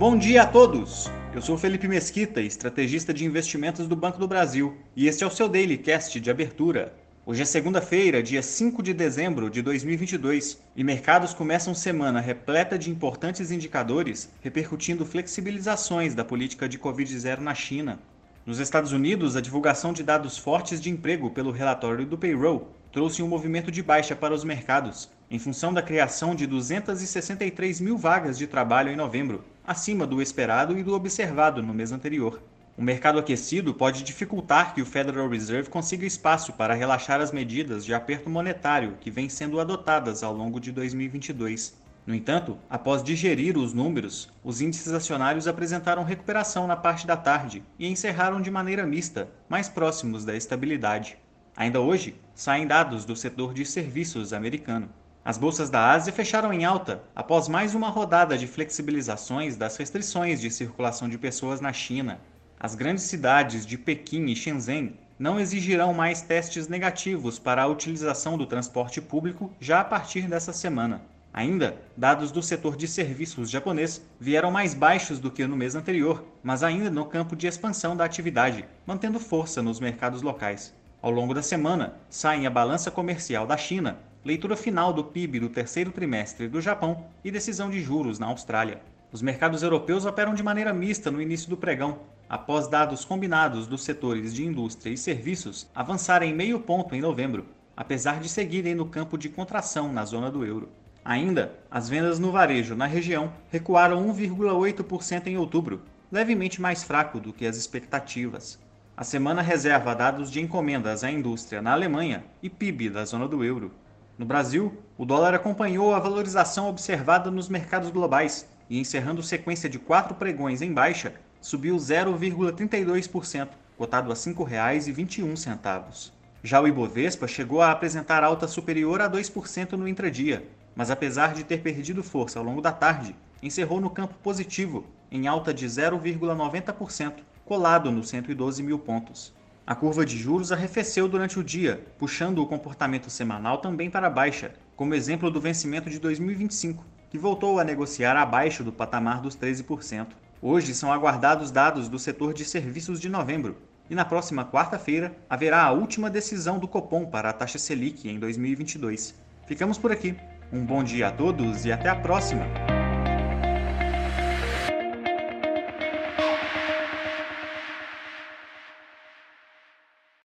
Bom dia a todos! Eu sou Felipe Mesquita, estrategista de investimentos do Banco do Brasil, e este é o seu Daily Cast de abertura. Hoje é segunda-feira, dia 5 de dezembro de 2022, e mercados começam semana repleta de importantes indicadores repercutindo flexibilizações da política de Covid-0 na China. Nos Estados Unidos, a divulgação de dados fortes de emprego pelo relatório do payroll trouxe um movimento de baixa para os mercados, em função da criação de 263 mil vagas de trabalho em novembro, acima do esperado e do observado no mês anterior. O mercado aquecido pode dificultar que o Federal Reserve consiga espaço para relaxar as medidas de aperto monetário que vêm sendo adotadas ao longo de 2022. No entanto, após digerir os números, os índices acionários apresentaram recuperação na parte da tarde e encerraram de maneira mista, mais próximos da estabilidade. Ainda hoje, saem dados do setor de serviços americano. As bolsas da Ásia fecharam em alta após mais uma rodada de flexibilizações das restrições de circulação de pessoas na China. As grandes cidades de Pequim e Shenzhen não exigirão mais testes negativos para a utilização do transporte público já a partir dessa semana. Ainda, dados do setor de serviços japonês vieram mais baixos do que no mês anterior, mas ainda no campo de expansão da atividade, mantendo força nos mercados locais. Ao longo da semana, saem a balança comercial da China, leitura final do PIB do terceiro trimestre do Japão e decisão de juros na Austrália. Os mercados europeus operam de maneira mista no início do pregão, após dados combinados dos setores de indústria e serviços avançarem meio ponto em novembro, apesar de seguirem no campo de contração na zona do euro. Ainda, as vendas no varejo na região recuaram 1,8% em outubro, levemente mais fraco do que as expectativas. A semana reserva dados de encomendas à indústria na Alemanha e PIB da zona do euro. No Brasil, o dólar acompanhou a valorização observada nos mercados globais e, encerrando sequência de quatro pregões em baixa, subiu 0,32%, cotado a R$ 5,21. Já o Ibovespa chegou a apresentar alta superior a 2% no intradia, mas apesar de ter perdido força ao longo da tarde, encerrou no campo positivo, em alta de 0,90%, colado nos 112 mil pontos. A curva de juros arrefeceu durante o dia, puxando o comportamento semanal também para baixa, como exemplo do vencimento de 2025, que voltou a negociar abaixo do patamar dos 13%. Hoje são aguardados dados do setor de serviços de novembro, e na próxima quarta-feira haverá a última decisão do Copom para a taxa Selic em 2022. Ficamos por aqui. Um bom dia a todos e até a próxima!